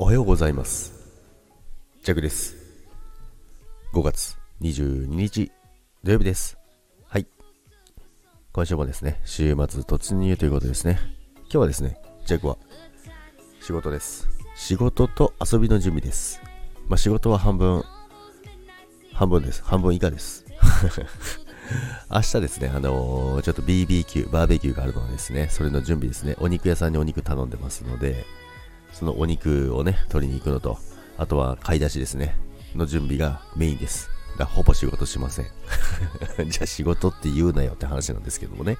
おはようございます。ジャグです。5月22日土曜日です。はい。今週もですね週末突入ということですね。今日はですねジャグは仕事です。仕事と遊びの準備です。まあ仕事は半分半分です。半分以下です。明日ですね、あのー、ちょっと BBQ、バーベキューがあるのでですね、それの準備ですね、お肉屋さんにお肉頼んでますので、そのお肉をね、取りに行くのと、あとは買い出しですね、の準備がメインです。だほぼ仕事しません。じゃあ仕事って言うなよって話なんですけどもね。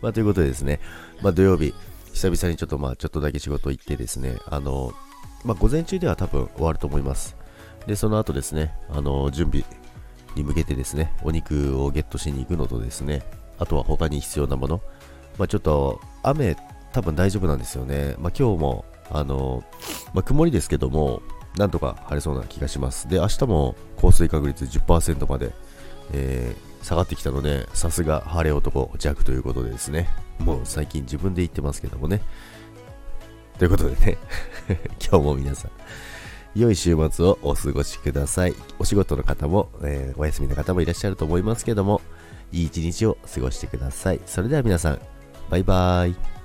まあということでですね、まあ土曜日、久々にちょっとまあちょっとだけ仕事行ってですね、あの、まあ午前中では多分終わると思います。で、その後ですね、あの、準備に向けてですね、お肉をゲットしに行くのとですね、あとは他に必要なもの、まあちょっと雨多分大丈夫なんですよね。まあ今日もあの、まあ、曇りですけども、なんとか晴れそうな気がします。で、明日も降水確率10%まで、えー、下がってきたので、さすが晴れ男弱ということでですね、もう最近自分で言ってますけどもね。ということでね、今日も皆さん、良い週末をお過ごしください。お仕事の方も、えー、お休みの方もいらっしゃると思いますけども、いい一日を過ごしてください。それでは皆さん、バイバーイ。